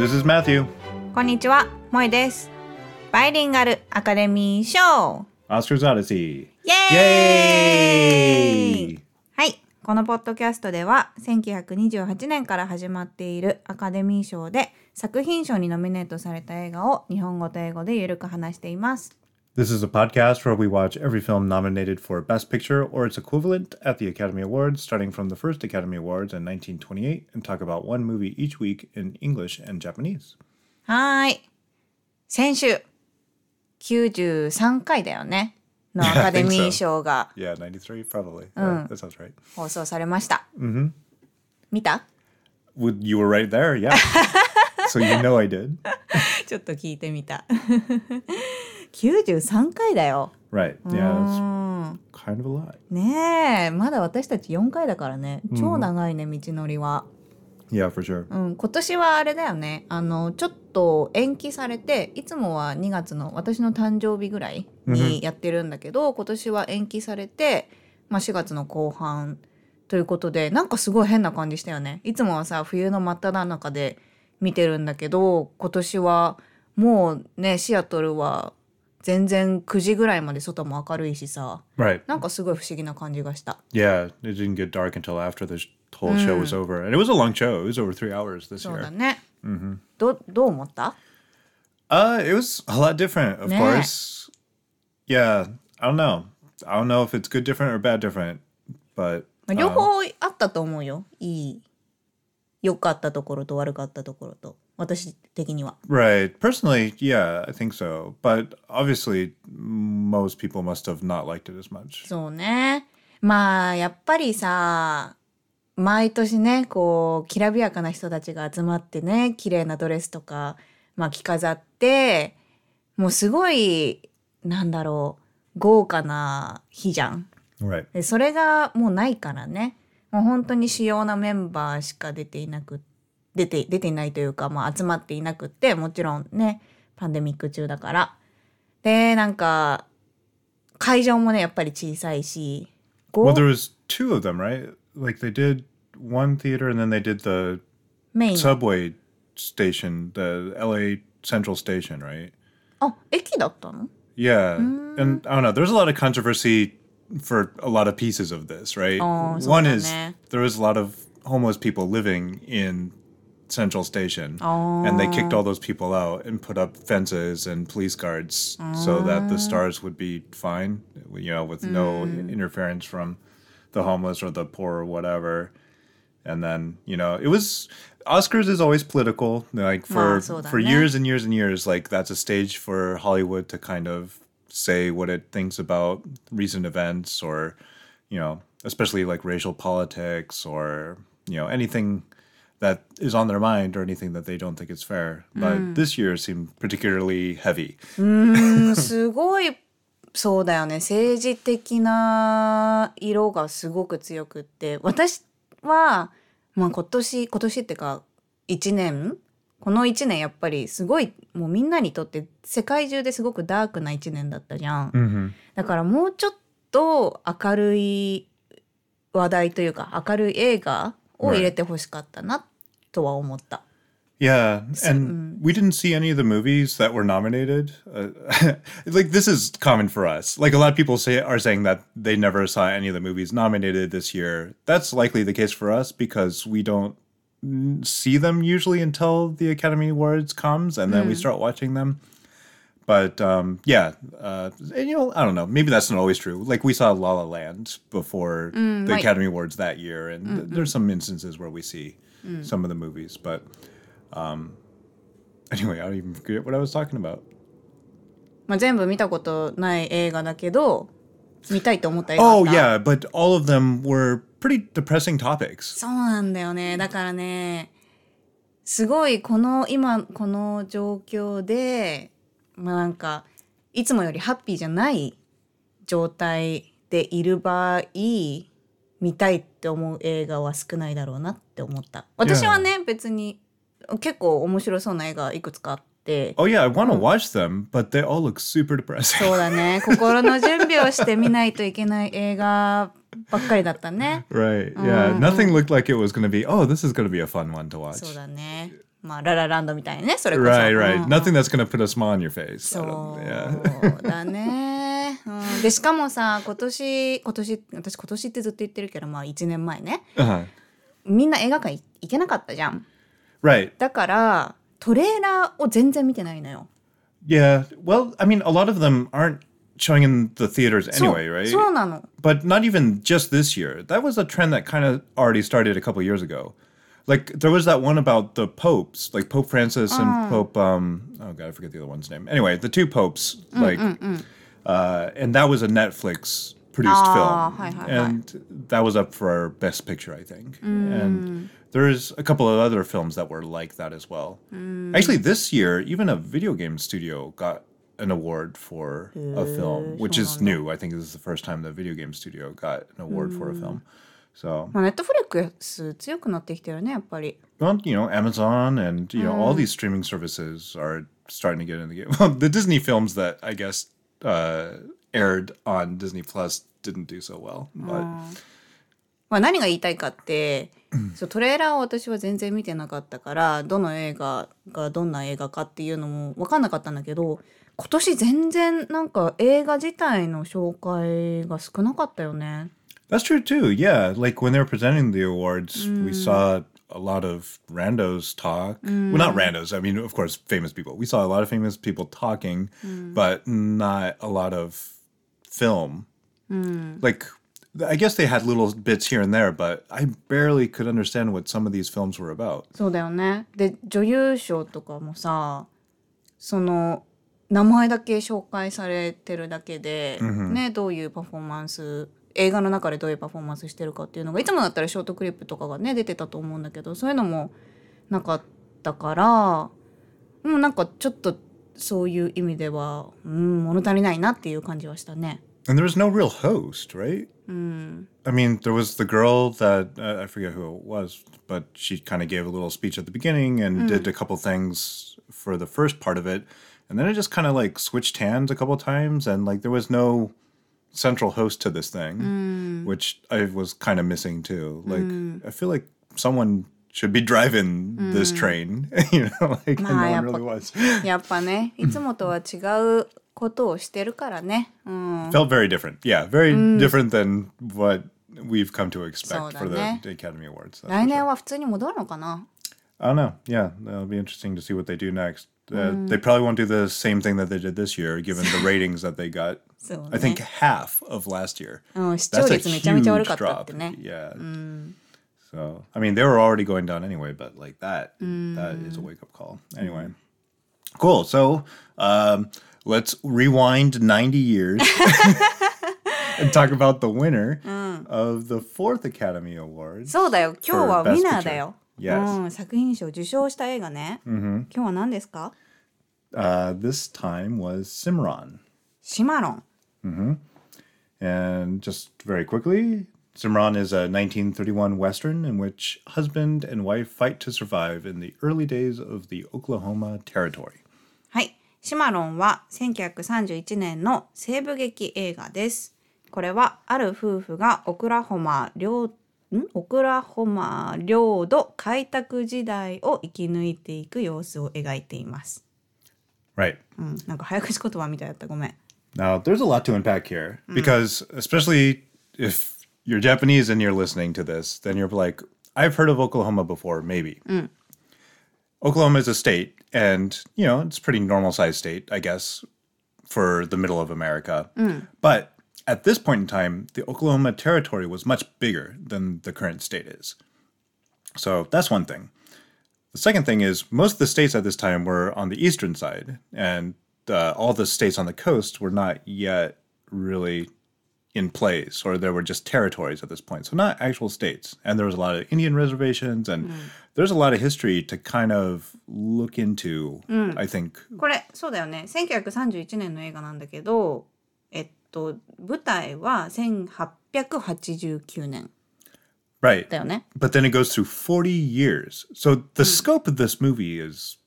This is Matthew. こんにちは、萌えです。バイリンガルアカデミー賞 Oscar's Odyssey. イエーイ!はい、このポッドキャストでは1928年から始まっているアカデミー賞で作品賞にノミネートされた映画を日本語と英語でゆるく話しています。This is a podcast where we watch every film nominated for Best Picture or its equivalent at the Academy Awards, starting from the first Academy Awards in 1928, and talk about one movie each week in English and Japanese. はーい。先週93回だよね。のアカデミー賞が Yeah, 93, probably. Yeah, that sounds right. 放送されました。見た Well, you were right there, yeah. so you know I did. ちょっと聞いてみた。 93回だよ。Right. Yeah, kind of a lot. ねえ、まだ私たち4回だからね。超長いね、道のりは。Yeah, for sure. うん、今年はあれだよね。あの、ちょっと延期されて、いつもは2月の私の誕生日ぐらいにやってるんだけど、今年は延期されて、まあ4月の後半ということで、なんかすごい変な感じしたよね。いつもはさ、冬の真っ只中で見てるんだけど、今年はもうね、シアトルは全然9時ぐらいまで外も明るいしさ、Right. なんかすごい不思議な感じがした。Yeah, it didn't get dark until after the whole show was over. And it was a long show. It was over three hours this そうだ year. ね。どどう思った Uh, it was a lot different, of course. Yeah, I don't know. I don't know if it's good different or bad different, but まあ両方あったと思うよ。いい。良かったところと悪かったところと。私的には。right. Personally, yeah, I think so. But obviously, most people must have not liked it as much. そうね。まあ、やっぱりさ、毎年ね、こう、きらびやかな人たちが集まってね、綺麗なドレスとか、まあ着飾って、もうすごい、なんだろう、豪華な日じゃん。Right. でそれがもうないからねもう本当に主要なメンバーしか出ていなく出て出ていないというか、まあ、集まっていなくってもちろんねパンデミック中だからでなんか会場もねやっぱり小さいし Well, there was two of them, right? Like they did one theater and then they did the subway station, the LA Central Station, right? あ駅だったの Yeah. And I don't know, there's a lot of controversy for a lot of pieces of this, right? Oh, One is ね。there was a lot of homeless people living in Central Station. Oh. And they kicked all those people out and put up fences and police guards so that the stars would be fine, you know, with mm. no interference from the homeless or the poor or whatever. And then, you know, it was Oscars is always political. Like for for years and years and years, like that's a stage for Hollywood to kind of say what it thinks about recent events or, you know, especially like racial politics or, you know, anything that is on their mind or anything that they don't think is fair. But this year seemed particularly heavy. うんすごいそうだよね政治的な色がすごく強くって私は、まあ、今年今年ってか1年この1年やっぱりすごいもうみんなにとって世界中ですごくダークな1年だったじゃん。Mm-hmm. だからもうちょっと明るい話題というか明るい映画を入れてほしかったなとは思った。 Yeah, and we didn't see any of the movies that were nominated. Uh, like this is common for us. Like a lot of people say are saying that they never saw any of the movies nominated this year. That's likely the case for us because we don't mm, see them usually until the Academy Awards comes, and then we start watching them. But um, yeah, uh, and, you know, I don't know. Maybe that's not always true. Like we saw La La Land before the right. Academy Awards that year, and th- there's some instances where we see some of the movies. But um, anyway, I don't even forget what I was talking about. まあ、全部見たことない映画だけど見たいと思った映画あ Oh った yeah, but all of them were pretty depressing topics. そうなんだよねだからねすごいこの今この状況でまあなんかいつもよりハッピーじゃない状態でいる場合見たいって思う映画は少ないだろうなって思った私はね別に結構面白そうな映画いくつかあって Oh yeah, I want to watch them, but they all look super depressing. そうだね心の準備をして見ないといけない映画ばっかりだったね right? Yeah, nothing looked like it was going to be. Oh, this is going to be a fun one to watch. そうだねまあララランドみたいにねそれこそ Right, うん right. うん Nothing that's gonna put a smile on your face. そう.だね、うん、でしかもさ今年今年私今年ってずっと言ってるけどまあ1年前ね Uh-huh. みんな映画館い行けなかったじゃん Right. だからトレーラーを全然見てないのよ Yeah. Well, I mean, a lot of them aren't showing in the theaters anyway, right? そうなの but not even just this year. That was a trend that kind of already started a couple years ago. Like there was that one about the popes, like Pope Francis and Pope um oh god, I forget the other one's name. Anyway, the two popes, like uh and that was a Netflix produced Ah, film. hi, hi, hi. and that was up for best picture, I think. And there's a couple of other films that were like that as well. Actually, this year, even a video game studio got an award for a film, which is new. I think this is the first time the video game studio got an award for a film. So, まあネットフリックス強くなってきてるねやっぱり well, you know, Amazon and you know all these streaming services are starting to get in the game. Well, the Disney films that I guess uh, aired on Disney Plus didn't do so well, but まあ、何が言いたいかって、そうトレーラーを私は全然見てなかったからどの映画がどんな映画かっていうのも分かんなかったんだけど今年全然なんか映画自体の紹介が少なかったよね。That's true too. Yeah, like when they were presenting the awards, we saw a lot of randos talk. Well, not randos. I mean, of course, famous people. We saw a lot of famous people talking, but not a lot of film. Like, I guess they had little bits here and there, but I barely could understand what some of these films were about. そうだよね。で女優賞とかもさその名前だけ紹介されてるだけで、ねどういうパフォーマンス 映画の中でどういうパフォーマンスしてるかっていうのがいつもだったらショートクリップとかがね出てたと思うんだけどそういうのもなかったからもうなんかちょっとそういう意味ではうん物足りないなっていう感じはしたね。And there was no real host, right? I mean, there was the girl that uh, I forget who it was, but she kind of gave a little speech at the beginning and did a couple things for the first part of it, and then it just kind of like switched hands a couple times, and like there was no central host to this thing, which I was kind of missing too. Like I feel like someone should be driving this train, you know, like and no Ah, one yeah, really but- was. やっぱねいつもとは違うことをしてるからね。うん、 Felt very different. Yeah, very different than what we've come to expect So for the then, Academy Awards. that's for 来 sure. 年は普通に戻るのかな I don't know. Yeah, that'll be interesting to see what they do next. Uh, They probably won't do the same thing that they did this year, given the ratings that they got. そうね I think half of last year. うん、視聴 That's a 率めちゃめちゃ悪 huge かったっ drop. てね。 Yeah. So I mean, they were already going down anyway, but like that, that is a wake up call. Anyway, cool. So um, let's rewind ninety years and talk about the winner of the fourth Academy Award. そうだよ今日は For ウ Best ィナーだよ、 Picture. うん、作品賞受賞した映画ね、今日は何ですか Uh, this time was Simran. シマロン And just very quickly, Simran is a 1931 Western in which husband and wife fight to survive in the early days of the Oklahoma Territory. はいシマロンは1931年の西部劇映画ですこれはある夫婦がオクラホマ領んオクラホマ領土開拓時代を生き抜いていく様子を描いています、Right. うん、なんか早口言葉みたいだったごめん Now, there's a lot to unpack here mm. because, especially if you're Japanese and you're listening to this, then you're like, I've heard of Oklahoma before, maybe. Mm. Oklahoma is a state, and, you know, it's a pretty normal sized state, I guess, for the middle of America. Mm. But at this point in time, the Oklahoma Territory was much bigger than the current state is. So that's one thing. The second thing is most of the states at this time were on the eastern side, and uh, all the states on the coast were not yet really in place, or there were just territories at this point. So not actual states. And there was a lot of Indian reservations, and there's a lot of history to kind of look into, I think. これそうだよね1931年の映画なんだけどえっと舞台は1889年 Right. だよね But then it goes through 40 years. So the scope of this movie is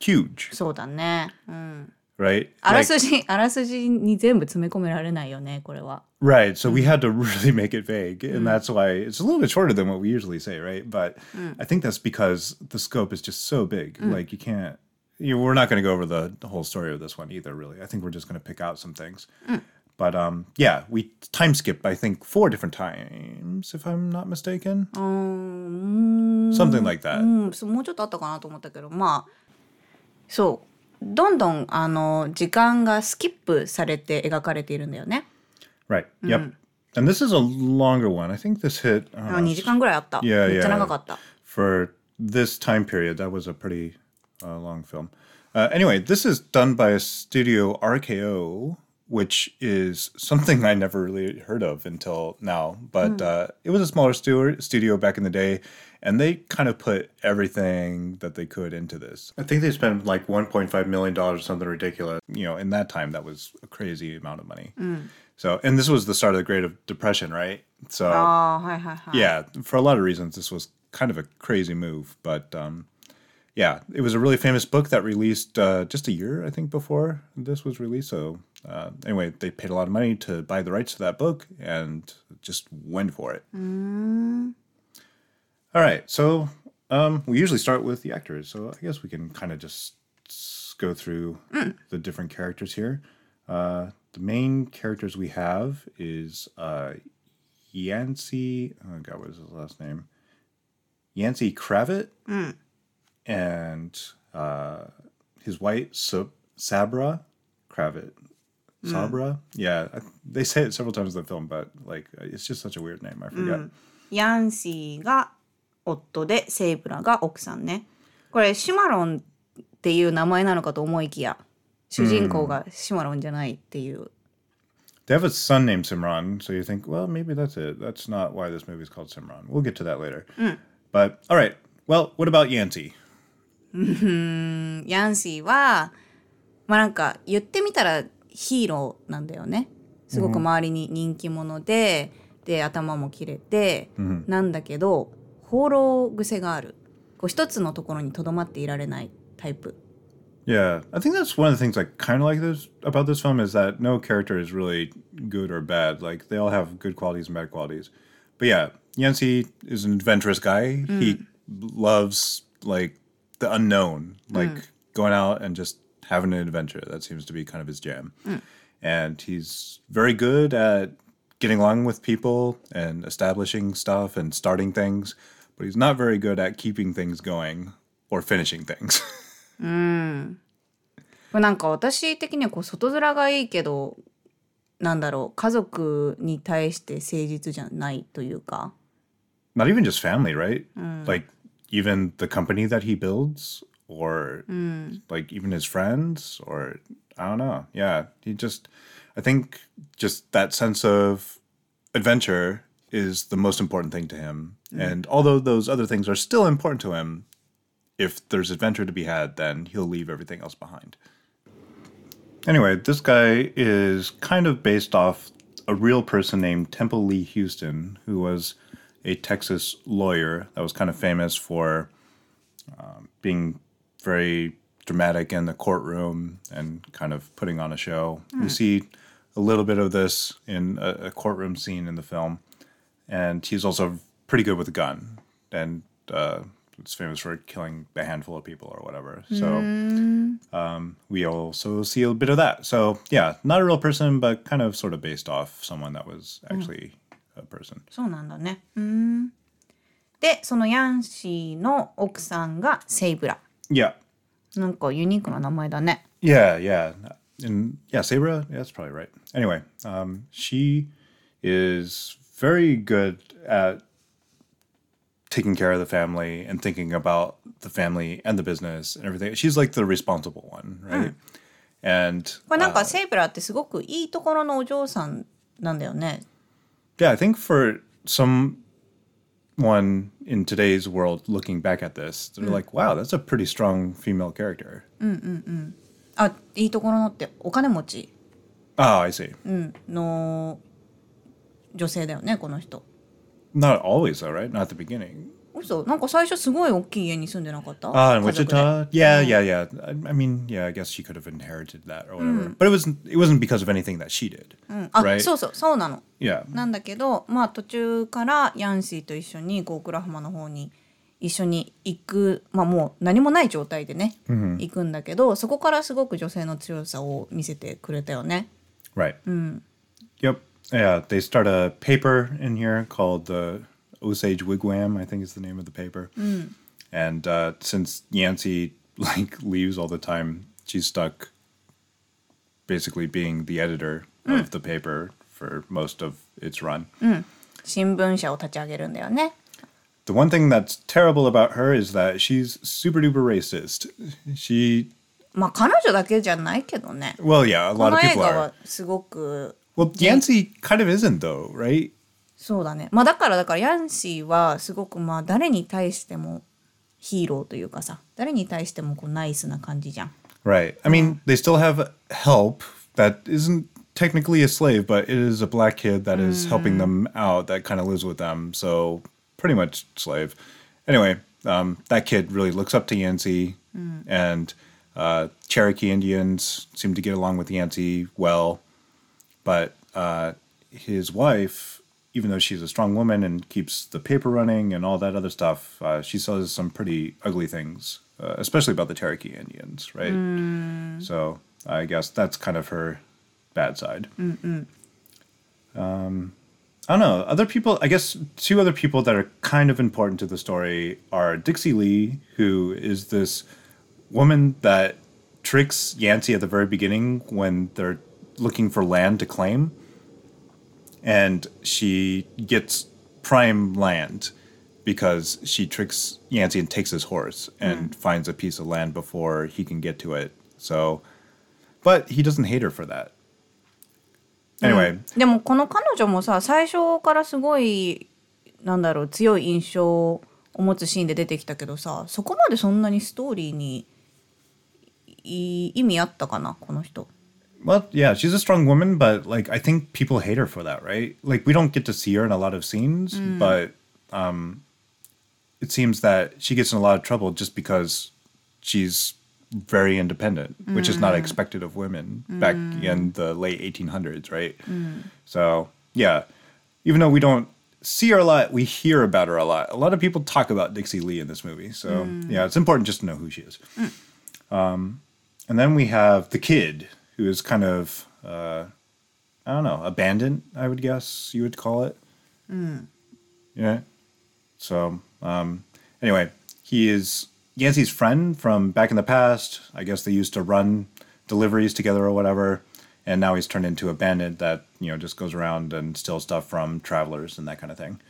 huge. そうだねうん right? あら Like- すじ、あらすじに全部詰め込められないよね、これは。 Right. So we had to really make it vague. And that's why it's a little bit shorter than what we usually say, right? But I think that's because the scope is just so big. Like you can't, you we're not going to go over the, the whole story of this one either, really. I think we're just going to pick out some things. But um, yeah, we time skipped, I think, four different times, if I'm not mistaken. うーん。 Something like that. うん、そうもうちょっとあったかなと思ったけど、まあ、そう。 どんどん、あの、時間がスキップされて描かれているんだよね。 Right. Yep. And this is a longer one. I think this hit. I don't あ know, 2時間ぐらいあった。 Yeah, めっちゃ yeah. 長かった。 for this time period. That was a pretty uh, long film. Uh, anyway, this is done by a studio RKO, which is something I never really heard of until now. But uh, it was a smaller stu- studio back in the day, and they kind of put everything that they could into this. I think they spent like 1.5 million dollars or something ridiculous. You know, in that time, that was a crazy amount of money. Mm. So, and this was the start of the Great Depression, right? So, oh, hi, hi, hi. yeah, for a lot of reasons, this was kind of a crazy move, but um, yeah, it was a really famous book that released uh, just a year, I think, before this was released. So, uh, anyway, they paid a lot of money to buy the rights to that book and just went for it. Mm. All right. So um, we usually start with the actors. So I guess we can kind of just go through mm. the different characters here. Uh, the main characters we have is uh, Yancey. Oh God, what is his last name? Yancey Kravitz mm. and uh, his wife Sabra Kravitz. Mm. Sabra, yeah, I, they say it several times in the film, but like it's just such a weird name. I forget. Mm. Yancey got 夫でセイブラが奥さんね。これシマロンっていう名前なのかと思いきや主人公がシマロンじゃないっていう。They have a son named Simran, so you think, well, maybe that's it. That's not why this movie is called Simran. We'll get to that later. But all right, well, what about Yancey? ヤンシーはまあなんか言ってみたらヒーローなんだよね。すごく周りに人気者で、で頭も切れて、なんだけど放浪癖があるこう一つのところにとどまっていられないタイプ Yeah, I think that's one of the things I kind of like this about this film is that no character is really good or bad. Like they all have good qualities and bad qualities. But yeah, Yancey is an adventurous guy. He mm. loves like the unknown, like mm. going out and just having an adventure. That seems to be kind of his jam. Mm. And he's very good at getting along with people and establishing stuff and starting things but he's not very good at keeping things going or finishing things. これなんか私的にはこう外面がいいけどなんだろう家族に対して誠実じゃないというか not even just family, right? Like even the company that he builds, or like even his friends, or I don't know. Yeah, he just, I think, just that sense of adventure is the most important thing to him. And although those other things are still important to him, if there's adventure to be had, then he'll leave everything else behind. Anyway, this guy is kind of based off a real person named Temple Lea Houston, who was a Texas lawyer that was kind of famous for um, being very dramatic in the courtroom and kind of putting on a show. We see a little bit of this in a, a courtroom scene in the film, and he's also pretty good with a gun, and uh, it's famous for killing a handful of people or whatever. So um, we also see a bit of that. So yeah, not a real person, but kind of sort of based off someone that was actually a person. そうなんだねうんでそのヤンシーの奥さんがセイブラ Yeah. なんかユニークな名前だね Yeah, yeah. And yeah, Sabra, yeah, that's probably right. Anyway, um, she is very good at taking care of the family and thinking about the family and the business and everything. She's like the responsible one, right? And これなんかセイブラってすごくいいところのお嬢さんなんだよね yeah, I think for someone in today's world looking back at this, they're like, wow, that's a pretty strong female character. あいいところのってお金持ち Oh, I see. の 女性だよねこの人 Not always, though, right? Not the beginning. 嘘なんか最初すごい大きい家に住んでなかった Ah, in 家族で Wichita. Yeah, yeah, yeah. I, I mean, yeah. I guess she could have inherited that or whatever. But it wasn't. It wasn't because of anything that she did. うんあ、right? そうそうそうなの Yeah. なんだけどまあ途中からヤンシーと一緒にこうオクラホマの方に一緒に行くまあもう何もない状態でね、行くんだけどそこからすごく女性の強さを見せてくれたよね。Right. Yep. Yeah. They start a paper in here called the Osage Wigwam. I think is the name of the paper. And uh, since Yancey like leaves all the time, she's stuck basically being the editor of the paper for most of its run. 新聞社を立ち上げるんだよね。 The one thing that's terrible about her is that she's super duper racist. She, まあ彼女だけじゃないけどね。 well, yeah, a こ lot の of 映 people 画 are. はすごく well, Yancey kind of isn't though, right? そうだね。まあだからだからヤンシーはすごくまあ誰に対してもヒーローというかさ、誰に対してもこうナイスな感じじゃん。Right. I mean, they still have help that isn't technically a slave, but it is a black kid that is mm. helping them out that kind of lives with them. So pretty much slave. Anyway, um, that kid really looks up to Yancey, mm. and uh, Cherokee Indians seem to get along with Yancey well. But uh, his wife, even though she's a strong woman and keeps the paper running and all that other stuff, uh, she says some pretty ugly things, uh, especially about the Cherokee Indians, right? So I guess that's kind of her bad side. Um, I don't know. Other people, I guess two other people that are kind of important to the story are Dixie Lee, who is this woman that tricks Yancey at the very beginning when they're looking for land to claim. And she gets prime land because she tricks Yancey and takes his horse and finds a piece of land before he can get to it. So, but he doesn't hate her for that. Anyway, でもこの彼女もさ最初からすごいなんだろう強い印象を持つシーンで出てきたけどさそこまでそんなにストーリーにい意味あったかなこの人。Well, yeah, she's a strong woman, but like I think people hate her for that, right? Like we don't get to see her in a lot of scenes, mm. but um it seems that she gets in a lot of trouble just because she's very independent, which is not mm. expected of women back mm. in the late 1800s, right? So, yeah, even though we don't see her a lot, we hear about her a lot. A lot of people talk about Dixie Lee in this movie. So, yeah, it's important just to know who she is. Um, and then we have the kid, who is kind of, uh, I don't know, abandoned, I would guess you would call it. Yeah. So, um, anyway, he is Yancey's friend from back in the past. I guess they used to run deliveries together or whatever. And now he's turned into a bandit that, you know, just goes around and steals stuff from travelers and that kind of thing.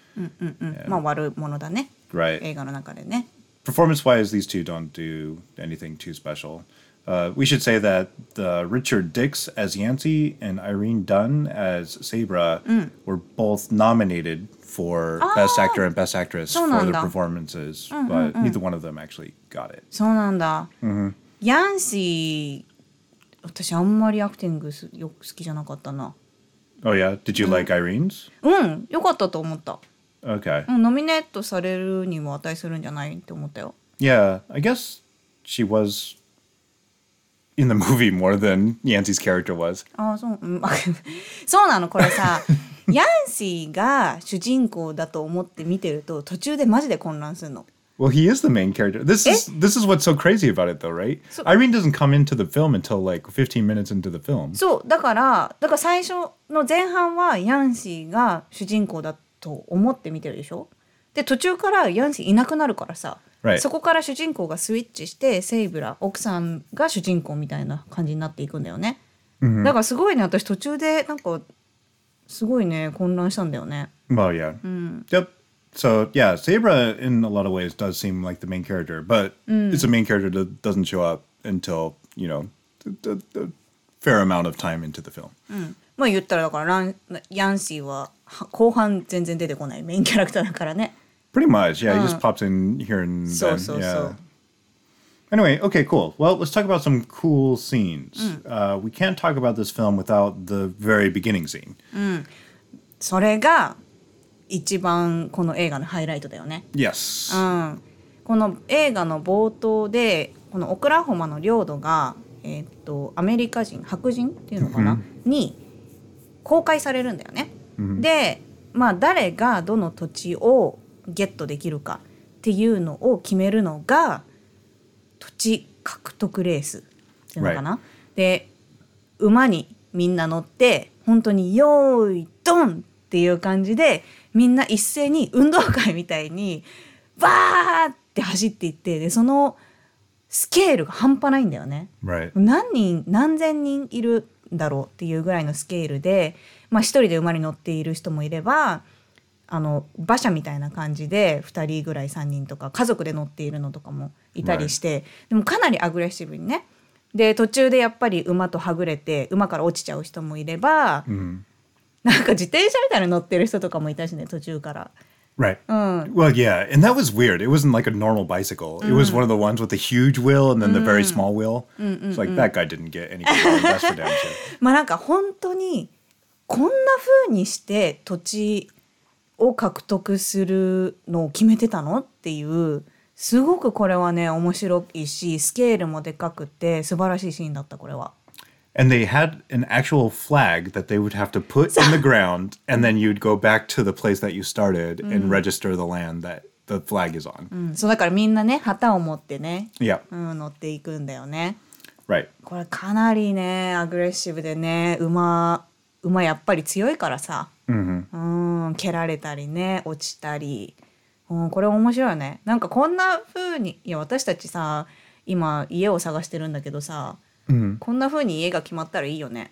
まあ悪者だね Right. 映画の中でね。 performance wise, these two don't do anything too special. Uh, we should say that uh, Richard Dix as Yancey and Irene Dunne as Sabra mm. were both nominated for ah! Best Actor and Best Actress for their performances, mm-hmm, but mm-hmm. neither one of them actually got it. So, そうなんだ。Mm-hmm. Oh, yeah, did you like Irene's? うん、良かったと思った。Okay. うん、ノミネートされるにも値するんじゃないって思ったよ。Yeah, I guess she was in the movie more than Yancey's character was. ああそう、うん、そうなのこれさヤンシーが主人公だと思って見てると途中でマジで混乱するの。Well, he is the main character. This is this is what's so crazy about it, though, right? Irene doesn't come into the film until like 15 minutes into the film. そうだからだから最初の前半はヤンシーが主人公だと思って見てるでしょで途中からヤンシーいなくなるからさ.そこから主人公がスイッチしてセイブラ奥さんが主人公みたいな感じになっていくんだよね、だからすごいね私途中でなんかすごいね混乱したんだよね Well, yeah. Yep. So yeah, Sabra in a lot of ways does seem like the main character, but it's a main character that doesn't show up until you know a, a, a fair amount of time into the film. まあ言ったらだからランヤンシーはは後半全然出てこないメインキャラクターだからね Pretty much, yeah. He just pops in here and So, then. so, yeah. so. Anyway, okay, cool. Well, let's talk about some cool scenes. Uh, we can't talk about this film without the very beginning scene. それが一番この映画のハイライトだよね。Yes. うん、この映画の冒頭でこのオクラホマの領土が、えーっとアメリカ人白人っていうのかな、に公開されるんだよね。でまあ誰がどの土地をゲットできるかっていうのを決めるのが土地獲得レースっていうのかな？で馬にみんな乗って本当に「よーいドン!」っていう感じでみんな一斉に運動会みたいにバーって走っていってでそのスケールが半端ないんだよね。Right. 何人何千人いるんだろうっていうぐらいのスケールでまあ一人で馬に乗っている人もいればあの馬車みたいな感じで2人ぐらい3人とか家族で乗っているのとかもいたりして、でもかなりアグレッシブにねで途中でやっぱり馬とはぐれて馬から落ちちゃう人もいれば、なんか自転車みたいなの乗ってる人とかもいたしね途中から。Right. Well, yeah, and that was weird. It wasn't like a normal bicycle. It was one of the ones with the huge wheel and then the very small wheel. It's like that guy didn't get any damn sure. まあなんか本当にこんな風にして土地を獲得するのを決めてたのっていうすごくこれはね面白いしスケールもでかくて素晴らしいシーンだったこれは。And they had an actual flag that they would have to put in the ground, and then you'd go back to the place that you started and register the land that the flag is on. うん、そうだからみんなね旗を持ってね、Yeah. うん、乗っていくんだよね。Right. これかなりねアグレッシブでね馬馬やっぱり強いからさ、うん蹴られたりね落ちたり、うん、これ面白いよねなんかこんな風にいや私たちさ今家を探してるんだけどさ、こんな風に家が決まったらいいよね。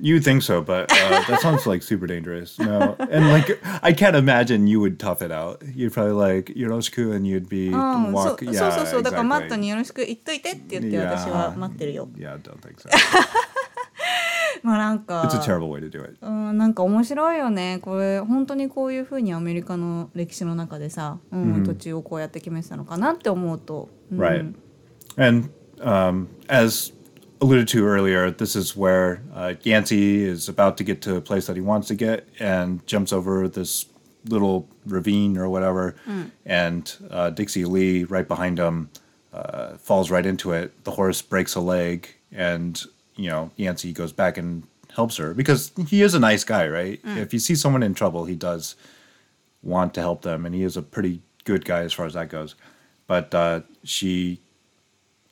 You think so, but uh, that sounds like super dangerous. No, and like I can't imagine you would tough it out. You'd probably like Yoroshiku, and you'd be うん、そう walk. そう Yeah, そうそうだからマット.によろしく言っといてって言って私は待ってるよ。Yeah, don't think so. まあなんか It's a terrible way to do it. うん、なんか面白いよねこれ本当にこういうふうにアメリカの歴史の中でさ、うん土地をこうやって決めてたのかなって思うと、うん Right. And um, as alluded to earlier, this is where uh, Yancey is about to get to a place that he wants to get and jumps over this little ravine or whatever. And uh, Dixie Lee, right behind him, uh, falls right into it. The horse breaks a leg, and, you know, Yancey goes back and helps her because he is a nice guy, right? If you see someone in trouble, he does want to help them, and he is a pretty good guy as far as that goes. But uh, she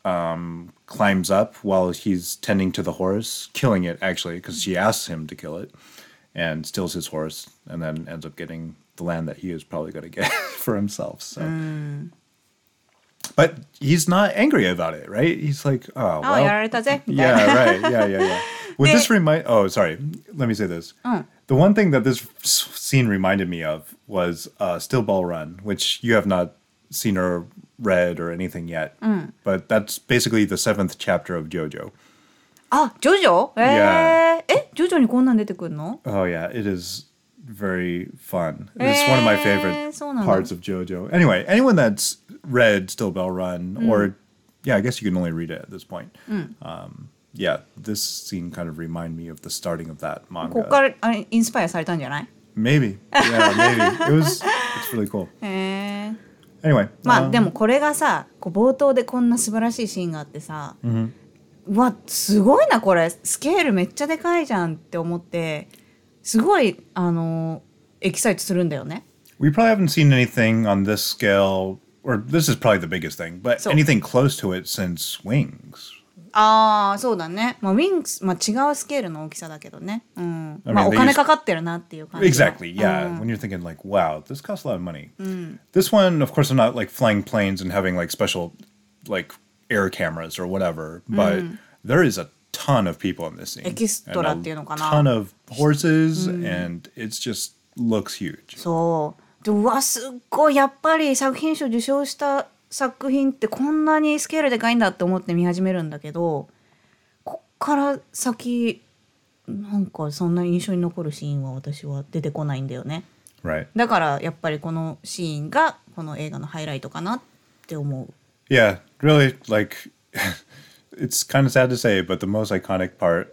um, climbs up while he's tending to the horse, killing it actually, because she asks him to kill it, and steals his horse, and then ends up getting the land that he is probably going to get for himself. So but he's not angry about it, right? He's like, oh, well, あ、やられたぜみたい yeah, right. yeah, yeah, yeah. Would this remind? Oh, sorry. Let me say this. The one thing that this scene reminded me of was uh, Steel Ball Run, which you have not seen or read or anything yet. But that's basically the seventh chapter of JoJo. jojo Oh yeah, it is very fun. It's one of my favorite eh, parts of JoJo. Anyway, anyone that's read Steel Ball Run, mm. or yeah, I guess you can only read it at this point. Mm. Um, yeah, this scene kind of remind me of the starting of that manga. らあれインスパイアされたんじゃない Maybe, yeah, maybe it was. It's really cool. へえ Anyway, まあ、um, でもこれがさこう冒頭でこんな素晴らしいシーンがあってさ、うわすごいなこれスケールめっちゃでかいじゃんって思ってすごいあのエキサイトするんだよね。 we probably haven't seen anything on this scale, or this is probably the biggest thing, but So- anything close to it since Wings. ああそうだね。まあウィングス、まあ、違うスケールの大きさだけどね。うん。 I mean, まあお they 金 used- かかってるなっていう感じは。 Exactly, yeah. When you're thinking like, wow, this costs a lot of money. This one, of course, I'm not like flying planes and having like special like air cameras or whatever, but there is a ton of people in this scene. Extra and っていうのかな。ton of horses, and it's just looks huge. そう。でうわすっごいやっぱり作品賞受賞した作品ってこんなにスケールでかいんだって思って見始めるんだけどこっから先なんかそんな印象に残るシーンは私は出てこないんだよね。Right. だからやっぱりこのシーンがこの映画のハイライトかなって思う。Yeah, really, like, it's kind of sad to say, but the most iconic part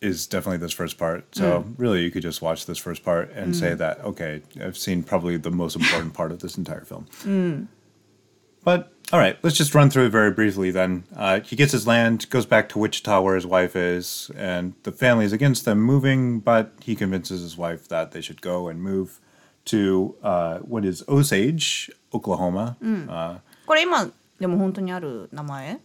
is definitely this first part. So really, you could just watch this first part and say that okay, I've seen probably the most important part of this entire film. But all right, let's just run through it very briefly. Then uh, he gets his land, goes back to Wichita where his wife is, and the family is against them moving, but he convinces his wife that they should go and move to uh, what is Osage, Oklahoma. Uh, これ今でも本当にある名前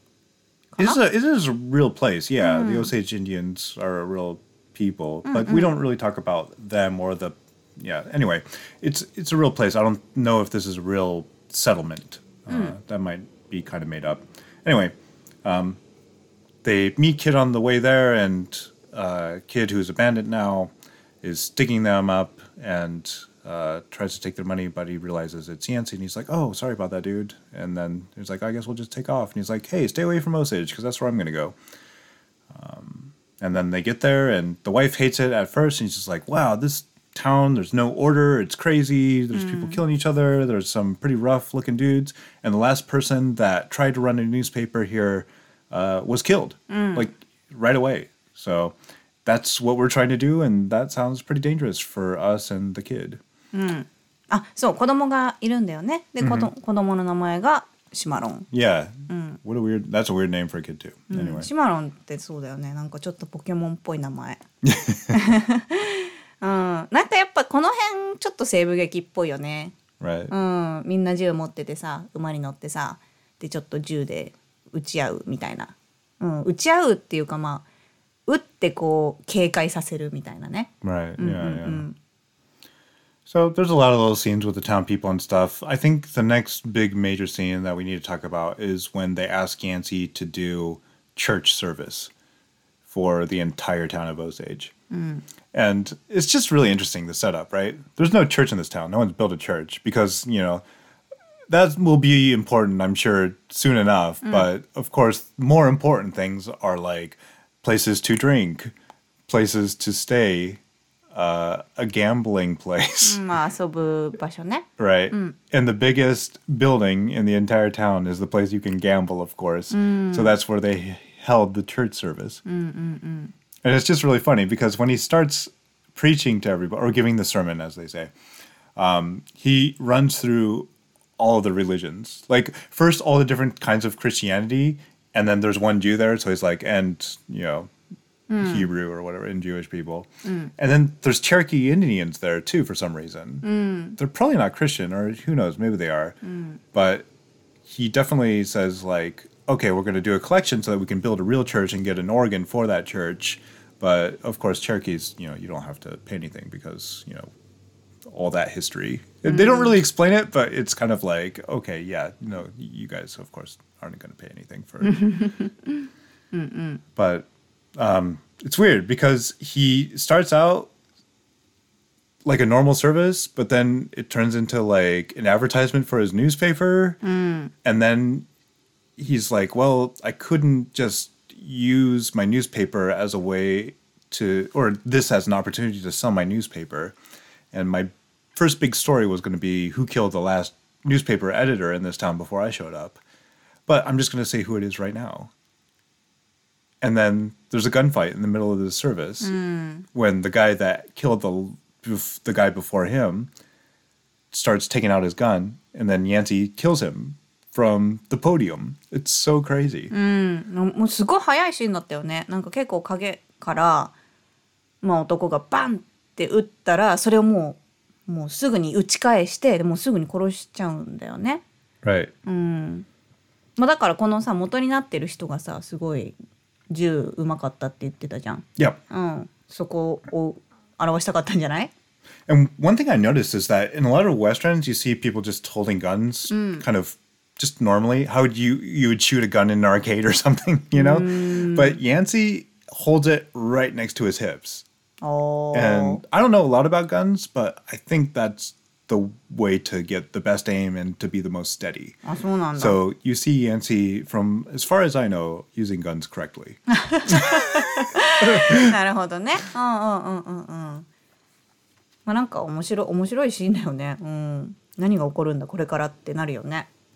it is, a, it is a real place, yeah. The Osage Indians are a real people, but we don't really talk about them or the yeah. Anyway, it's it's a real place. I don't know if this is a real settlement. Uh, that might be kind of made up. Anyway, um, they meet Kid on the way there, and uh, Kid, who's a bandit now, is digging them up and uh, tries to take their money, but he realizes it's Yancey, and he's like, "Oh, sorry about that, dude." And then he's like, "I guess we'll just take off." And he's like, "Hey, stay away from Osage, because that's where I'm gonna go." Um, and then they get there, and the wife hates it at first, and he's just like, "Wow, this town, there's no order. It's crazy. There's people killing each other. There's some pretty rough-looking dudes." And the last person that tried to run a newspaper here uh, was killed, like right away. So. That's what we're trying to do, and that sounds pretty dangerous for us and the kid. あそう子供がいるんだよねで、子ど子供の名前がシマロン、Yeah. What a weird. That's a weird name for a kid too. Anyway. シマロンってそうだよねなんかちょっとポケモンっぽい名前 うんなんかやっぱこの辺ちょっと西部劇っぽいよね Right. うんみんな銃持っててさ馬に乗ってさでちょっと銃で撃ち合うみたいな、うん、撃ち合うっていうかまあ撃ってこう警戒させるみたいなね Right. Yeah. Yeah. So there's a lot of little scenes with the town people and stuff. I think the next big major scene that we need to talk about is when they ask Yancey to do church service for the entire town of Osage. Hmm. And it's just really interesting the setup, right? There's no church in this town. No one's built a church because, you know, that will be important, I'm sure, soon enough. Hmm. But of course, more important things are like places to drink, places to stay, uh, a gambling place, まあ遊ぶ場所ね right? And the biggest building in the entire town is the place you can gamble, of course. So that's where they held the church service. And it's just really funny because when he starts preaching to everybody, or giving the sermon, as they say, um, he runs through all of the religions. Like, first, all the different kinds of Christianity, and then there's one Jew there. So he's like, and, you know, Mm. Hebrew or whatever, in Jewish people. Mm. And then there's Cherokee Indians there too for some reason. Mm. They're probably not Christian, or who knows, maybe they are. But he definitely says, like, okay, we're going to do a collection so that we can build a real church and get an organ for that church. But of course, Cherokees, you know, you don't have to pay anything because, you know, all that history. They don't really explain it, but it's kind of like, okay, yeah, no, you guys, of course, aren't going to pay anything for it. but um, it's weird because he starts out like a normal service, but then it turns into like an advertisement for his newspaper. And then he's like, well, I couldn't just use my newspaper as a way to, or this as an opportunity to sell my newspaper. And my first big story was going to be who killed the last newspaper editor in this town before I showed up. But I'm just going to say who it is right now and then there's a gunfight in the middle of the service mm. when the guy that killed the the guy before him starts taking out his gun, and then Yancey kills him from the podium. It's so crazy. Hmm. うん、もうすごい早いシーンだったよね。なんか結構影から、まあ男がバンって撃ったら、それをもうもうすぐに打ち返して、でもすぐに殺しちゃうんだよね。Right. うん。まあだからこのさ元になってる人がさすごい銃うまかったって言ってたじゃん。 Yep. うん、そこを表したかったんじゃない And one thing I noticed is that in a lot of westerns, you see people just holding guns, kind of just normally. How would you you would shoot a gun in an arcade or something, you know? But Yancey holds it right next to his hips. おー And I don't know a lot about guns, but I think that's the way to get the best aim and to be the most steady. So you see Yancey from, as far as I know, using guns correctly.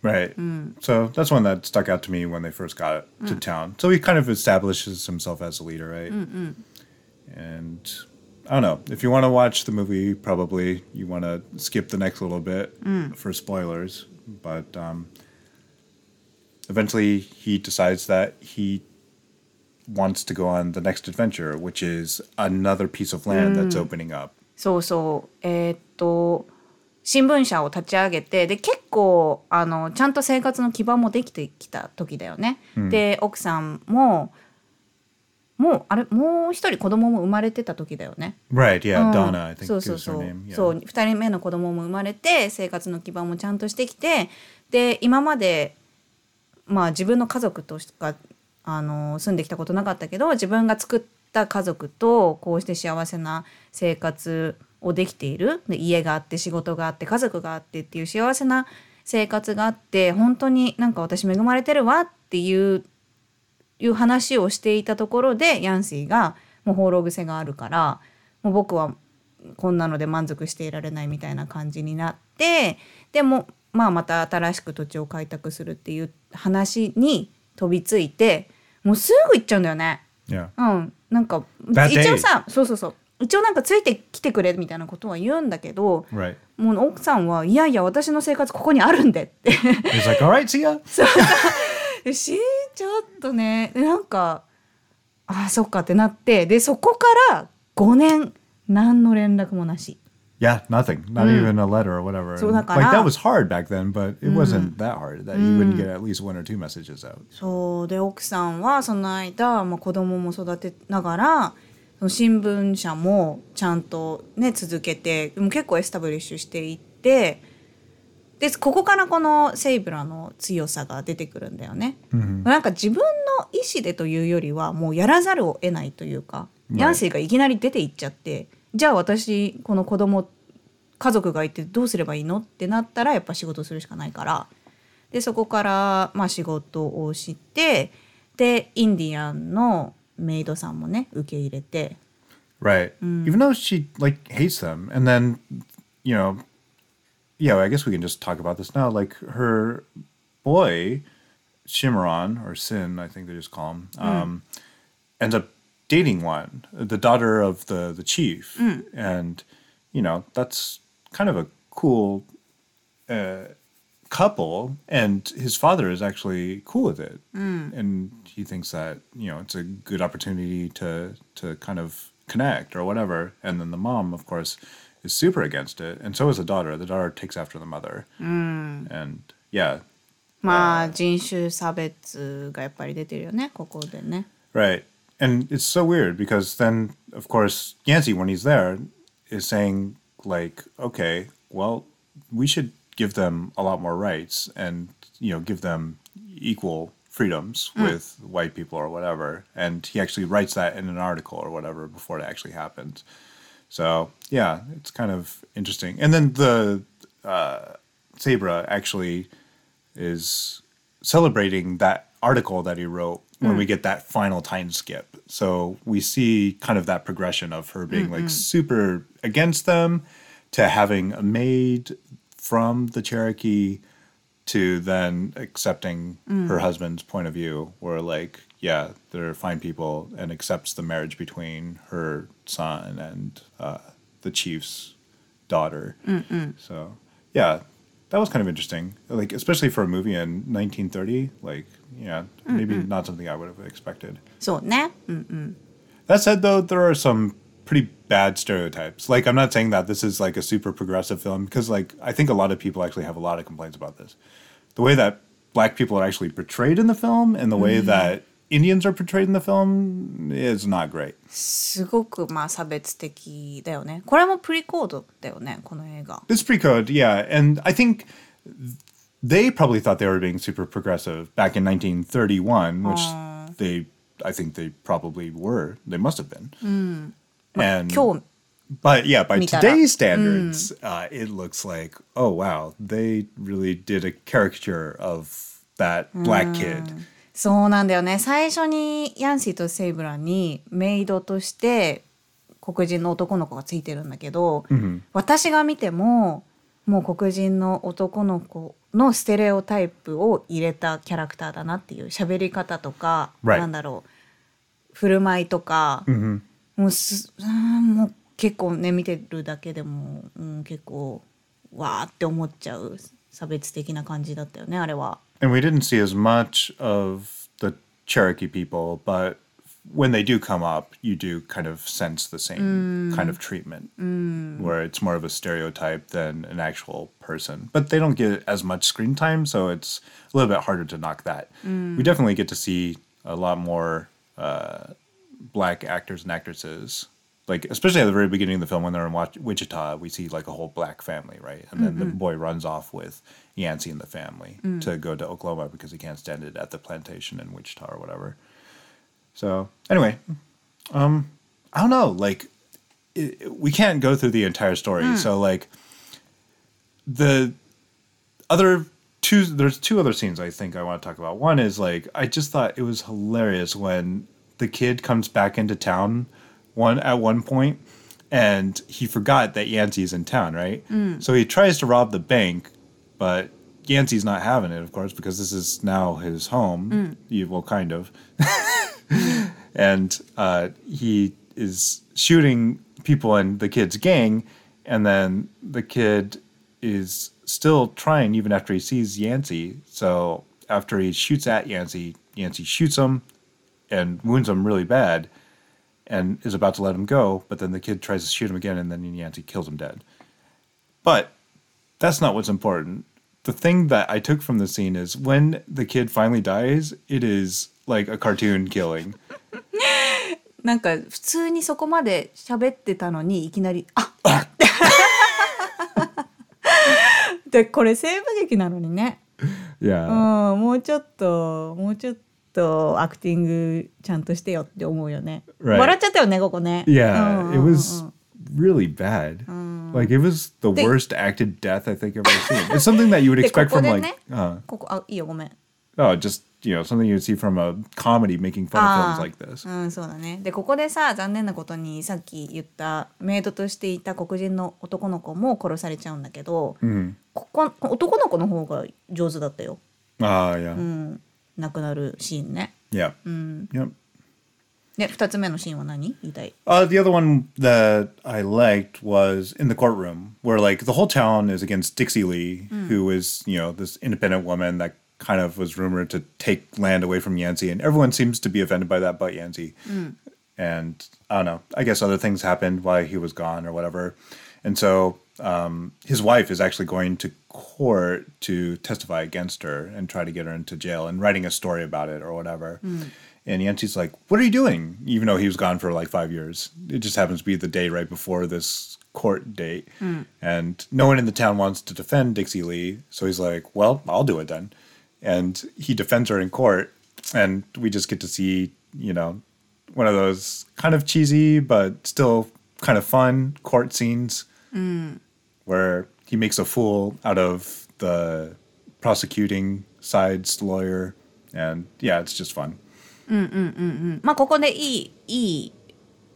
Right. So that's one that stuck out to me when they first got to mm. town. So he kind of establishes himself as a leader, right? And I don't know. If you want to watch the movie, probably you want to skip the next little bit for spoilers. But um, eventually, he decides that he wants to go on the next adventure, which is another piece of land that's opening up. そうそうえーっと新聞社を立ち上げてで結構あのちゃんと生活の基盤もできてきた時だよね。で奥さんも もうあれもう一人子供も生まれてた時だよね。Right? Yeah, うん Donna. I think そうそうそう. Yeah. そう2人目の子供も生まれて生活の基盤もちゃんとしてきてで今までまあ自分の家族としかあの住んできたことなかったけど自分が作った家族とこうして幸せな生活をできているで家があって仕事があって家族があってっていう幸せな生活があって本当になんか私恵まれてるわっていういう話をしていたところでヤンシーがもう放浪癖があるからもう僕はこんなので満足していられないみたいな感じになってでもまあまた新しく土地を開拓するっていう話に飛びついてもうすぐ行っちゃうんだよね。うん、なんか一応.さそうそうそう一応なんかついてきてくれみたいなことは言うんだけど.もう奥さんはいやいや私の生活ここにあるんでって like, all right, see ya. ちょっとねでなんかああそっかってなってでそこから5年何の連絡もなし Yeah, nothing. Not even a letter or whatever. So And, だから- like that was hard back then, but it wasn't that hard. That you wouldn't get at least one or two messages out. そうで奥さんはその間、まあ、子供も育てながらその新聞社もちゃんとね続けてでも結構エスタブリッシュしていってでここからこのセイブラの強さが出てくるんだよね。なんか自分の意思でというよりはもうやらざるを得ないというか.ヤンシーがいきなり出て行っちゃってじゃあ私この子供家族がいてどうすればいいのってなったらやっぱ仕事するしかないからでそこからまあ仕事をしてでインディアンのメイドさんもね受け入れて Right. Even though she like hates them, and then you know, yeah, I guess we can just talk about this now. Like her boy, Cimarron or Cim, I think they just call him, um, ends up dating one, the daughter of the the chief, and you know that's kind of a cool uh, couple, and his father is actually cool with it, and he thinks that you know it's a good opportunity to to kind of connect or whatever. And then the mom, of course, is super against it, and so is the daughter. The daughter takes after the mother, and yeah, まあ人種差別がやっぱり出てるよねここでね。 Right. And it's so weird because then, of course, Yancey, when he's there, is saying, like, okay, well, we should give them a lot more rights and, you know, give them equal freedoms with white people or whatever. And he actually writes that in an article or whatever before it actually happens. So, yeah, it's kind of interesting. And then the uh, Sabra actually is celebrating that article that he wrote when we hmm. get that final time skip. So we see kind of that progression of her being like mm-hmm. super against them to having a maid from the Cherokee to then accepting mm. her husband's point of view, where like, yeah, they're fine people and accepts the marriage between her son and uh, the chief's daughter. Mm-mm. So, yeah, that was kind of interesting. Like, especially for a movie in 1930, like, yeah, Mm-mm. maybe not something I would have expected. So, nah. Mm-mm. That said, though, there are some pretty bad stereotypes. Like, I'm not saying that this is like a super progressive film because, like, I think a lot of people actually have a lot of complaints about this. The way that black people are actually portrayed in the film and the way mm-hmm. that Indians are portrayed in the film is not great. すごくまあ差別的だよね。これもプリコードだよねこの映画。 It's pre-code, yeah, and I think they probably thought they were being super progressive back in 1931, which they, I think they probably were. They must have been. And 今日 But yeah, by 見たら。 today's standards, uh, it looks like, oh wow, they really did a caricature of that black kid. そうなんだよね最初にヤンシーとセイブラにメイドとして黒人の男の子がついてるんだけど、私が見てももう黒人の男の子のステレオタイプを入れたキャラクターだなっていう喋り方とか、Right. なんだろう振る舞いとか、もうすもう結構ね見てるだけでも、うん、結構わーって思っちゃう差別的な感じだったよねあれは。And we didn't see as much of the Cherokee people, but when they do come up, you do kind of sense the same kind of mm. treatment, mm. where it's more of a stereotype than an actual person. But they don't get as much screen time, so it's a little bit harder to knock that. We mm. definitely get to see a lot more uh, black actors and actresses. Like especially at the very beginning of the film when they're in Wichita, we see like a whole black family, right? And then the boy runs off with Yancey and the family mm. to go to Oklahoma because he can't stand it at the plantation in Wichita or whatever. So anyway, um, I don't know. Like, it, it- we can't go through the entire story. Mm. So like, the other two, there's two other scenes I think I want to talk about. One is like I just thought it was hilarious when the kid comes back into town, one at one point, and he forgot that Yancey's in town, right? Mm. So he tries to rob the bank, but Yancey's not having it, of course, because this is now his home. You- well, kind of and uh, he is shooting people in the kid's gang, and then the kid is still trying even after he sees Yancey. So after he shoots at Yancey, Yancey shoots him and wounds him really bad, and is about to let him go. But then the kid tries to shoot him again, and then Yancey kills him dead. But that's not what's important. The thing that I took from the scene is when the kid finally dies, it is like a cartoon killing. なんか普通にそこまで喋ってたのにいきなり「あでこれ西部劇なのにね、う Yeah. ん、もうちょっともうちょっとアクティングちゃんとしてよって思うよね、 Right. 笑っちゃったよねここね Yeah, うん it うんうん was really bad. Like it was the worst acted death I think I've ever seen. It's something that you would expect from like uh, oh, just you know something you'd see from a comedy making fun of films Ah. like this. うんそうだねでここでさ残念なことにさっき言ったメイドとしていた黒人の男の子も殺されちゃうんだけど、Mhm. ここ男の子の方が上手だったよ、Ah, yeah, うん、亡くなるシーンね yeah, うん yep. で2つ目のシーンは何言いたい Uh, the other one that I liked was in the courtroom, where like the whole town is against Dixie Lee, who is you know this independent woman that kind of was rumored to take land away from Yancey, and everyone seems to be offended by that but Yancey. And I don't know. I guess other things happened while he was gone or whatever, and so um, his wife is actually going to court to testify against her and try to get her into jail and writing a story about it or whatever. And Yancey's like, "What are you doing?" Even though he was gone for like five years, it just happens to be the day right before this court date, hmm. and no one in the town wants to defend Dixie Lee. So he's like, "Well, I'll do it then," and he defends her in court, and we just get to see, you know, one of those kind of cheesy but still kind of fun court scenes hmm. where he makes a fool out of the prosecuting side's lawyer, and yeah, it's just fun. まあここでいいいい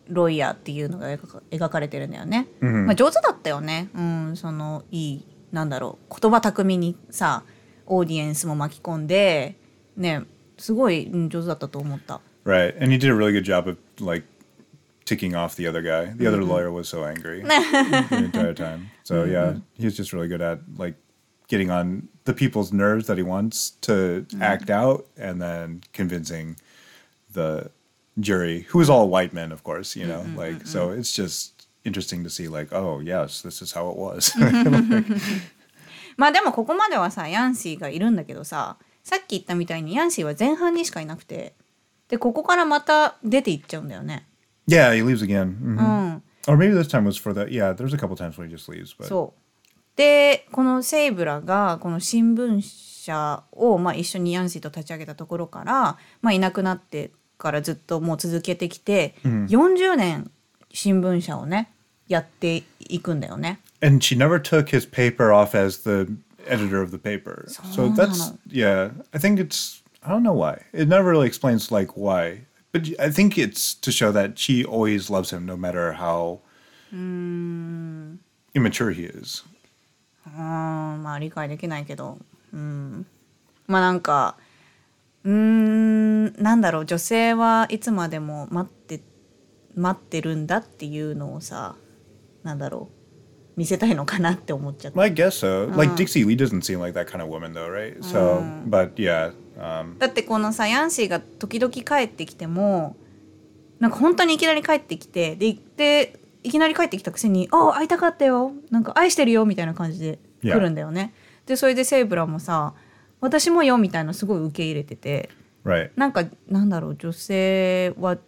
ロイヤーっていうのが描か描かれてるんだよね、まあ上手だったよねうんそのいいなんだろう言葉巧みにさオーディエンスも巻き込んでねすごい、うん、上手だったと思った Right, and he did a really good job of like ticking off the other guy. The other lawyer was so angry the entire time. So yeah, he's just really good at like getting on the people's nerves that he wants to act out, and then convincing the jury, who is all white men, of course. You know, like so it's just interesting to see like, oh yes, this is how it was. まあでもここまではさヤンシーがいるんだけどささっき言ったみたいにヤンシーは前半にしかいなくてでここからまた出ていっちゃうんだよね yeah, he leaves again, Mhm. うん、or maybe this time was for the yeah. There's a couple times when he just leaves, but そうでこのセイブラがこの新聞社を、まあ、一緒にヤンシーと立ち上げたところから、まあ、いなくなってからずっともう続けてきて、40年新聞社をねやっていくんだよね。And she never took his paper off as the editor of the paper. So that's yeah. I think it's I don't know why. It never really explains like why. But I think it's to show that she always loves him no matter how immature he is. うんまあ理解できないけど、うん、まあなんかうーんなんだろう女性はいつまでも待って待ってるんだっていうのをさなんだろう見せたいのかなって思っちゃった I guess so. Like Dixie Lee doesn't seem like that kind of woman, though, right? So, but yeah, um, だってこのさヤンシーが時々帰ってきてもなんか本当にいきなり帰ってきてででいきなり帰ってきたくせに「ああ会いたかったよなんか愛してるよ」みたいな感じで来るんだよね。でそれでセイブラもさ「私もよ」みたいなすごい受け入れてて Right. なんかなんだろう女性は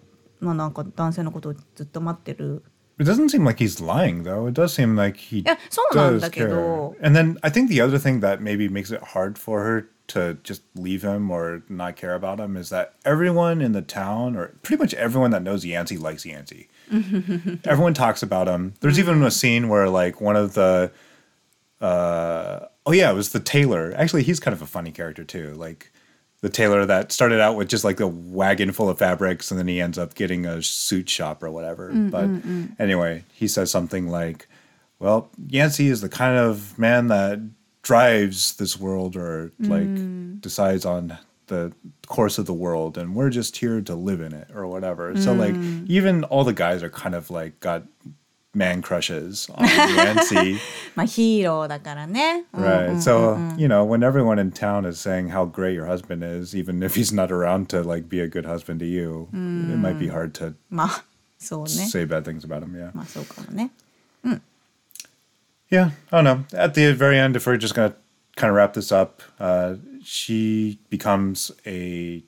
まあなんか男性のことをずっと待ってる。It doesn't seem like he's lying though. It does seem like he and then I think the other thing that maybe makes it hard for her to just leave him or not care about him is that everyone in the town or pretty much everyone that knows Yancey likes Yancey. everyone talks about him. There's even a scene where like one of the uh, oh yeah, it was the tailor. Actually, he's kind of a funny character too. Like the tailor that started out with just like a wagon full of fabrics and then he ends up getting a suit shop or whatever. Mm, but mm, mm. anyway, he says something like, well, Yancey is the kind of man that drives this world or like decides on the course of the world and we're just here to live in it or whatever. So like even all the guys are kind of like got man crushes on Yancey. Right, So, you know, when everyone in town is saying how great your husband is, even if he's not around to like be a good husband to you, it might be mm. hard to say bad things about him. Yeah. Yeah, I don't know. At the very end, if we're just going to kind of wrap this up, uh, she becomes a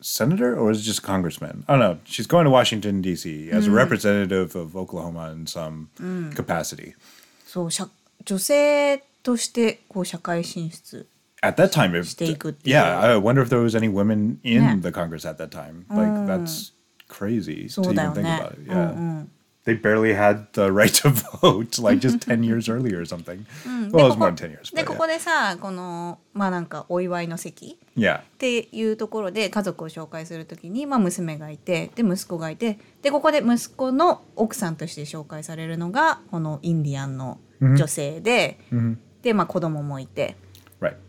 senator or is it just a congressman? I don't know. She's going to Washington, D.C. as a representative of Oklahoma in some capacity. そうしゃ女性としてこう社会進出 at that time if, Stay good yeah deal. i wonder if there was any women in Yeah. the congress at that time like that's crazy to そうだよ even think ね about it yeah They barely had the right to vote like just 10 years earlier or something. Well it was more than 10 years でここでさこのまあなんかお祝いの席っていうところで家族を紹介するときに、まあ、娘がいてで息子がいてでここで息子の奥さんとして紹介されるのがこのインディアンの女性で、で、まあ、子供もいて。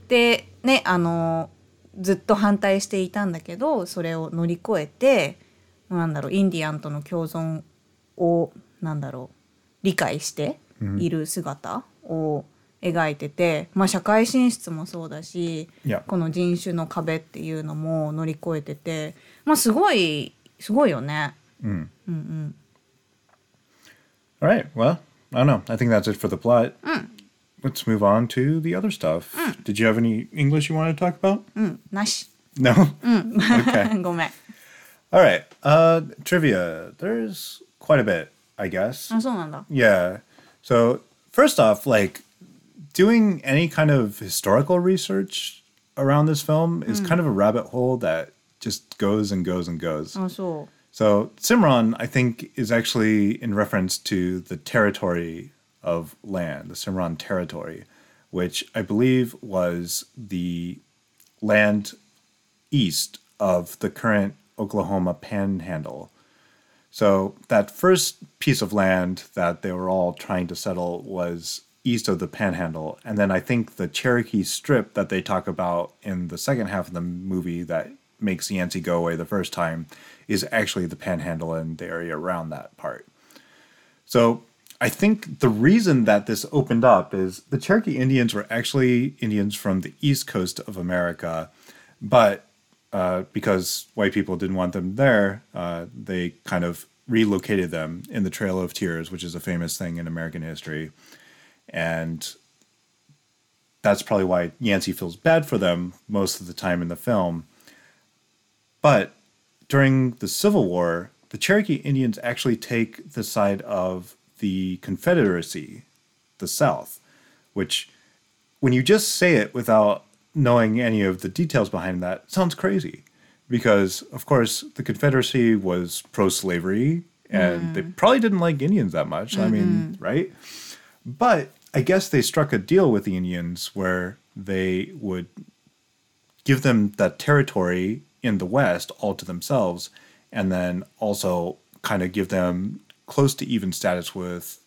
でねあのずっと反対していたんだけどそれを乗り越えてなんだろうインディアンとの共存をなんだろう理解している姿を描いてて、まあ、社会進出もそうだし.この人種の壁っていうのも乗り越えてて、まあ、すごいすごいよね。all right well i don't know i think that's it for the plot let's move on to the other stuff did you have any english you want to talk about うん、なし no okay ごめん。all right uh trivia there's quite a bit, I guess. Oh, yeah. So, first off, like doing any kind of historical research around this film is hmm. kind of a rabbit hole that just goes and goes and goes. Oh, so, Cimarron, I think, is actually in reference to the territory of land, the Cimarron territory, which I believe was the land east of the current Oklahoma panhandle. So that first piece of land that they were all trying to settle was east of the Panhandle, and then I think the Cherokee Strip that they talk about in the second half of the movie that makes Yancey go away the first time is actually the Panhandle and the area around that part. So I think the reason that this opened up is the Cherokee Indians were actually Indians from the east coast of America, but uh, because white people didn't want them there, uh, they kind of relocated them in the Trail of Tears, which is a famous thing in American history. And that's probably why Yancey feels bad for them most of the time in the film. But during the Civil War, the Cherokee Indians actually take the side of the Confederacy, the South, which, when you just say it without knowing any of the details behind that, sounds crazy. Because, of course, the Confederacy was pro slavery and they mm. probably didn't like Indians that much. I mean, mm-hmm. right? But I guess they struck a deal with the Indians where they would give them that territory in the West all to themselves, and then also kind of give them close to even status with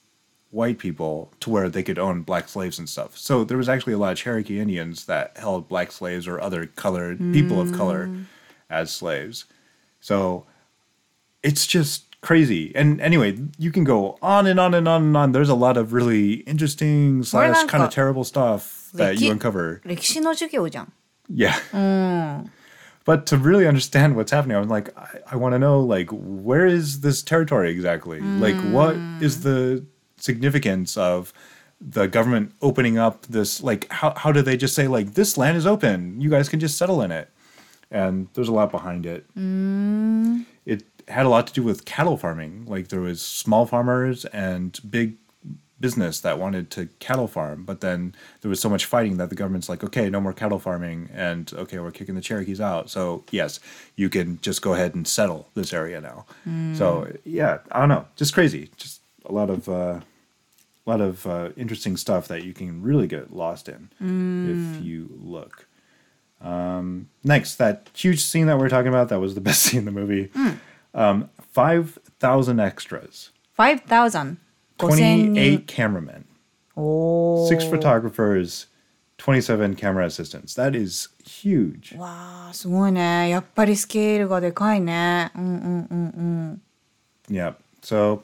white people to where they could own black slaves and stuff. So there was actually a lot of Cherokee Indians that held black slaves or other colored people of color as slaves. So it's just crazy. And anyway, you can go on and on and on and on. There's a lot of really interesting slash like kind a- of terrible stuff that you Like- uncover. 歴史の授業じゃん。 Yeah. But to really understand what's happening, I'm like, I, I want to know, like, where is this territory exactly? Like, what is the significance of the government opening up this? Like, how, how do they just say, like, this land is open, you guys can just settle in it? And there's a lot behind it. It had a lot to do with cattle farming. Like, there was small farmers and big business that wanted to cattle farm, but then there was so much fighting that the government's like, okay, no more cattle farming, and okay, we're kicking the Cherokees out. So yes, you can just go ahead and settle this area now. So yeah, I don't know, just crazy, just a lot of uh, a lot of uh, interesting stuff that you can really get lost in if you look. Um, next, that huge scene that we're talking about, that was the best scene in the movie. Um, Five thousand extras. 5,000。5000 28人。cameramen, おー six photographers, 27 camera assistants. That is huge. わあ、すごいね。やっぱりスケールがでかいね。うんうんうんうん。 Yeah. So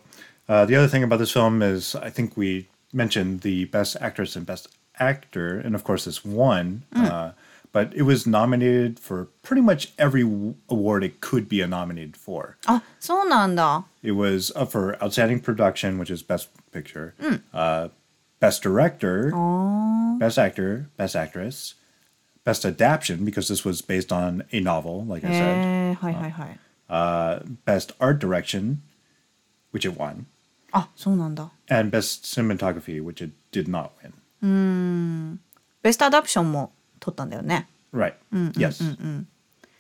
uh, the other thing about this film is I think we mentioned the best actress and best actor, and of course, this won. Mm. Uh, but it was nominated for pretty much every award it could be nominated for. Ah, so It was up for Outstanding Production, which is Best Picture, mm. uh, Best Director, oh. Best Actor, Best Actress, Best Adaptation, because this was based on a novel, like I said. Uh, uh, best Art Direction, which it won. Ah, あそうなんだ。and Best Cinematography, which it did not win. Hmm. うーん。ベストアダプションも取ったんだよね。Right. Hmm, hmm, yes.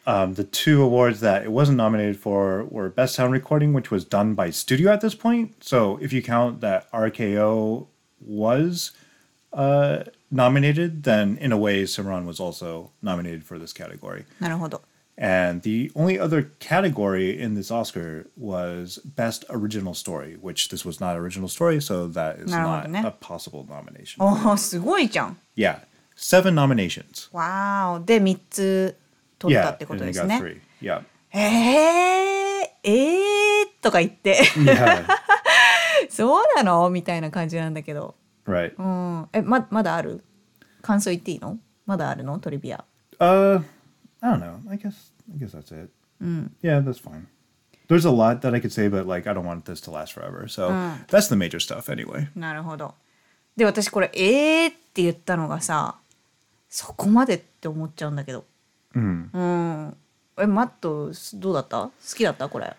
Um, the two awards that it wasn't nominated for were Best Sound Recording, which was done by Studio at this point. So if you count that RKO was uh, nominated, then in a way, Cimarron was also nominated for this category. なるほど。and the only other category in this Oscar was Best Original Story, which this was not original story, so that is not a possible nomination. おお、すごいじゃん。Yeah, oh, seven nominations. Wow, で3つ取ったってことですね。Yeah, and they got three. Yeah. えー、えーとか言って。Yeah. そうなのみたいな感じなんだけど。Right. うん。え、ままだある？感想言っていいの？まだあるの？トリビア。Uh I don't know. I guess I guess that's it. Yeah, that's fine. There's a lot that I could say, but like I don't want this to last forever. So that's the major stuff anyway. なるほど。で、私これ、えーって言ったのがさ、そこまでって思っちゃうんだけど。うん。え、マット、どうだった好きだったこれ。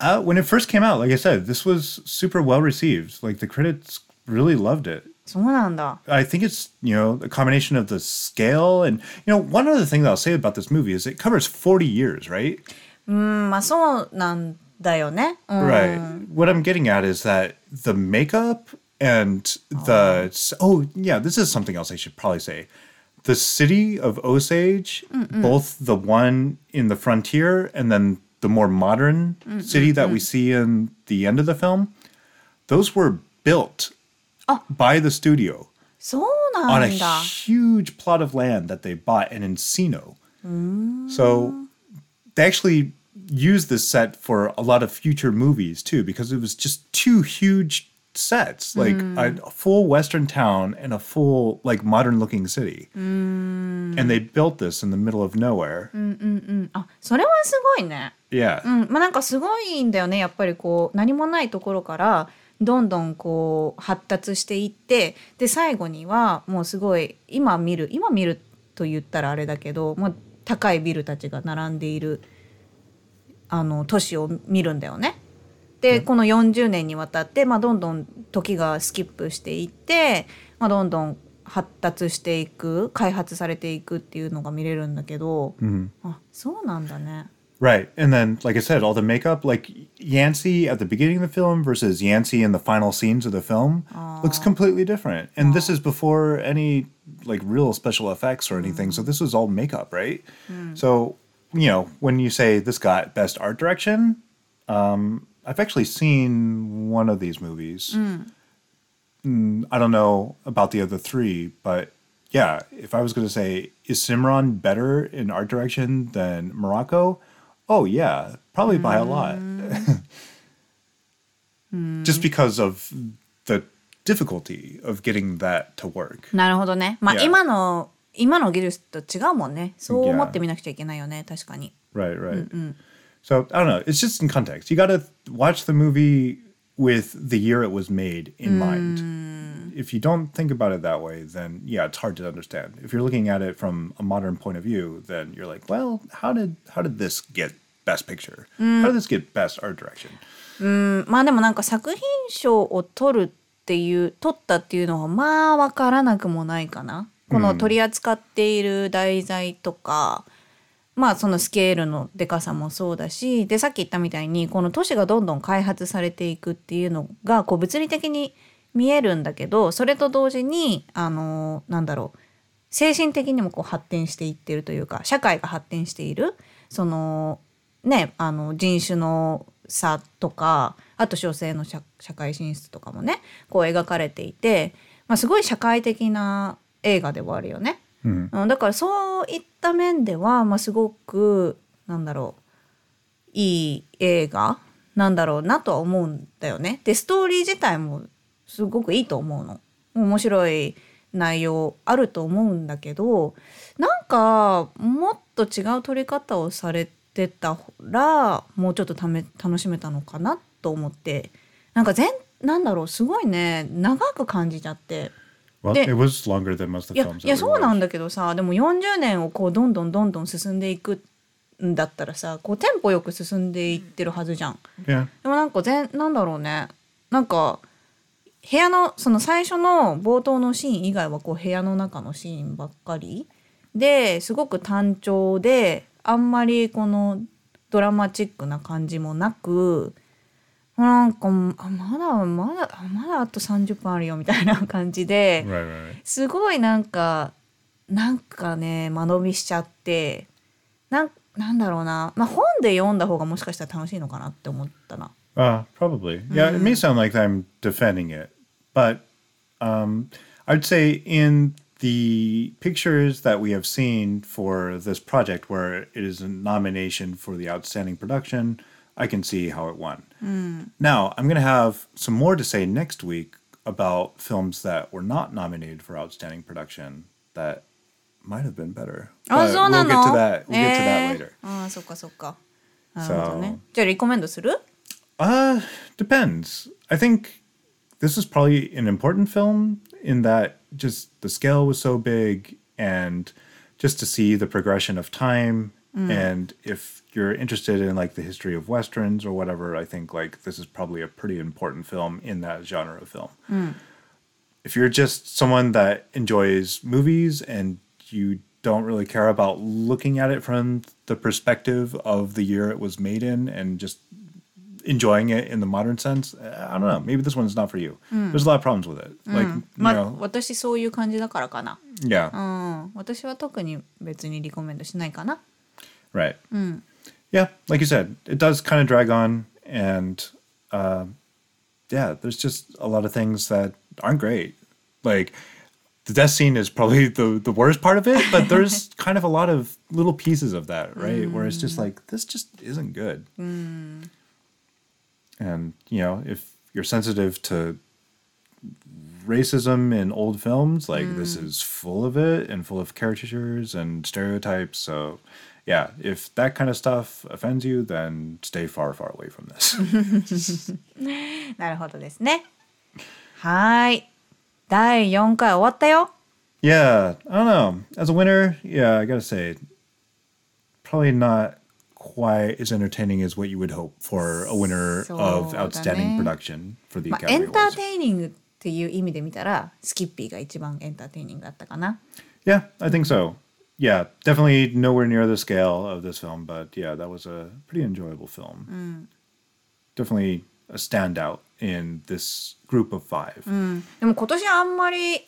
Uh, when it first came out, like I said, this was super well received. Like the critics really loved it. そうなんだ。 I think it's you know a combination of the scale and you know one other thing that I'll say about this movie is it covers 40 years, right? うん、まあそうなんだよね。うん。 Right. What I'm getting at is that the makeup and the oh yeah, this is something else I should probably say. The city of Osage, both the one in the frontier and then the more modern city that we see in the end of the film, those were built by the studio そうな on a んだ。 huge plot of land that they bought in Encino. So they actually used this set for a lot of future movies too, because it was just two huge sets, like a, a full Western town and a full like modern looking city. And they built this in the middle of nowhere. あ、それはすごいね。 Yeah. うん、まあなんかすごいんだよねやっぱりこう何もないところから どんどんこう発達していってで最後にはもうすごい今見る今見ると言ったらあれだけどもう高いビルたちが並んでいるあの都市を見るんだよね。でこの40年にわたって、まあ、どんどん時がスキップしていって、まあ、どんどん発達していく開発されていくっていうのが見れるんだけど、あそうなんだね。Right. And then, like I said, all the makeup, like Yancey at the beginning of the film versus Yancey in the final scenes of the film looks completely different. And this is before any like real special effects or anything. So this was all makeup, right? So, you know, when you say this got best art direction, um, I've actually seen one of these movies. Mm, I don't know about the other three, but yeah, if I was going to say, is Cimarron better in art direction than Morocco? Oh, yeah, probably by a lot. just because of the difficulty of getting that to work. なるほどね。まあ Yeah. 今の今の技術と違うもんね。そう思ってみなくちゃいけないよね。確かに。 Right, right. So I don't know. It's just in context. You got to watch the movie with the year it was made in mind. If you don't think about it that way, then yeah, it's hard to understand. If you're looking at it from a modern point of view, then you're like, well, how did how did this get best picture? How did this get best art direction? まあでもなんか作品賞を取るっていう取ったっていうのはまあわからなくもないかな。この取り扱っている題材とか、 まあそのスケールのでかさもそうだしでさっき言ったみたいにこの都市がどんどん開発されていくっていうのがこう物理的に見えるんだけどそれと同時にあのなんだろう精神的にもこう発展していってるというか社会が発展しているそのねあの人種の差とかあと女性の社社会進出とかもねこう描かれていて、まあ、すごい社会的な映画ではあるよね。うんだからそういった面では、まあ、すごくなんだろういい映画なんだろうなとは思うんだよね。でストーリー自体もすごくいいと思うの。面白い内容あると思うんだけどなんかもっと違う撮り方をされてたらもうちょっとため楽しめたのかなと思ってなんか全なんだろうすごいね長く感じちゃって。Well, Yeah. it was longer than most of い the や films. いや that we そうなん.だけどさでも40年をこうどんどんどんどん進んでいくんだったらさこうテンポよく進んでいってるはずじゃん。Yeah. でもなんか全なんだろうねなんか部屋のその最初の冒頭のシーン以外はこう部屋の中のシーンばっかりですごく単調であんまりこのドラマチックな感じもなくなんかあまだまだあまだあと30分あるよみたいな感じで。Right, right, right. すごいなんかなんかね間延びしちゃってなんなんだろうな、まあ、本で読んだ方がもしかしたら楽しいのかなって思ったな。Uh, probably. Yeah, it may sound like I'm defending it, but um, I'd say in the pictures that we have seen for this project, where it is a nomination for the outstanding production, I can see how it won. Now, I'm going to have some more to say next week about films that were not nominated for outstanding production that might have been better. あ But そうな we'll の get to that. We'll get to that えー later. ああそっかそっか。なるほどね So-。じゃあリコメンドする Uh, depends. I think this is probably an important film in that just the scale was so big and just to see the progression of time and if you're interested in like the history of westerns or whatever, I think like this is probably a pretty important film in that genre of film. If you're just someone that enjoys movies and you don't really care about looking at it from the perspective of the year it was made in and just enjoying it in the modern sense, I don't know. Maybe this one's not for you. There's a lot of problems with it. Like, you まあ know, 私そういう感じだからかな。 yeah, うん。私は特に別にリコメンドしないかな。 right. Yeah, like you said, it does kind of drag on, and uh, yeah, there's just a lot of things that aren't great. Like the death scene is probably the the worst part of it, but there's kind of a lot of little pieces of that, right? Where it's just mm. like this just isn't good. Mm. And you know, if you're sensitive to racism in old films, like this mm. is full of it and full of caricatures and stereotypes. So, yeah, if that kind of stuff offends you, then stay far, far away from this. なるほどですね。はーい。第4回終わったよ。 yeah, I don't know. As a winner, yeah, I gotta say, probably not quite as entertaining as what you would hope for a winner of そうだね。 outstanding production for the まあ、エ Academy ンター Awards. テイニングっていう意味で見たらスキッピーが一番エンターテイニングだったかな。 Yeah, I think so. yeah, definitely nowhere near the scale of this film, but yeah, that was a pretty enjoyable film. Mm. Definitely a standout in this group of five. Mm. うん、でも今年あんまり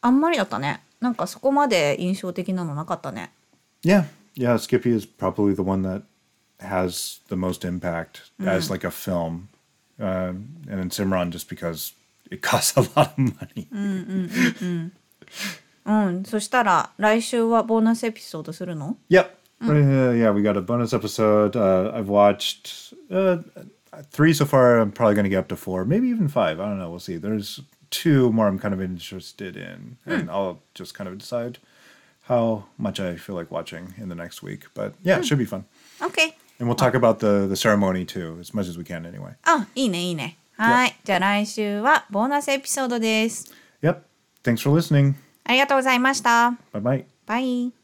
あんまりだったね。なんかそこまで印象的なのなかったね。Yeah, yeah, Skippy is probably the one that has the most impact mm. as like a film, uh, and then Cimarron just because it costs a lot of money. Mm, うん。そしたら来週はボーナスエピソードするの Yep. Uh, yeah, we got a bonus episode. Uh, I've watched. Uh, three so far. I'm probably going to get up to four, maybe even five. I don't know. We'll see. There's two more I'm kind of interested in, and I'll just kind of decide how much I feel like watching in the next week. But yeah, it should be fun. OK And we'll talk about the the ceremony too, as much as we can anyway. あいいねいいねはいじゃあ来週はボーナスエピソードです Yep. Thanks for listening. ありがとうございました Bye bye. バイ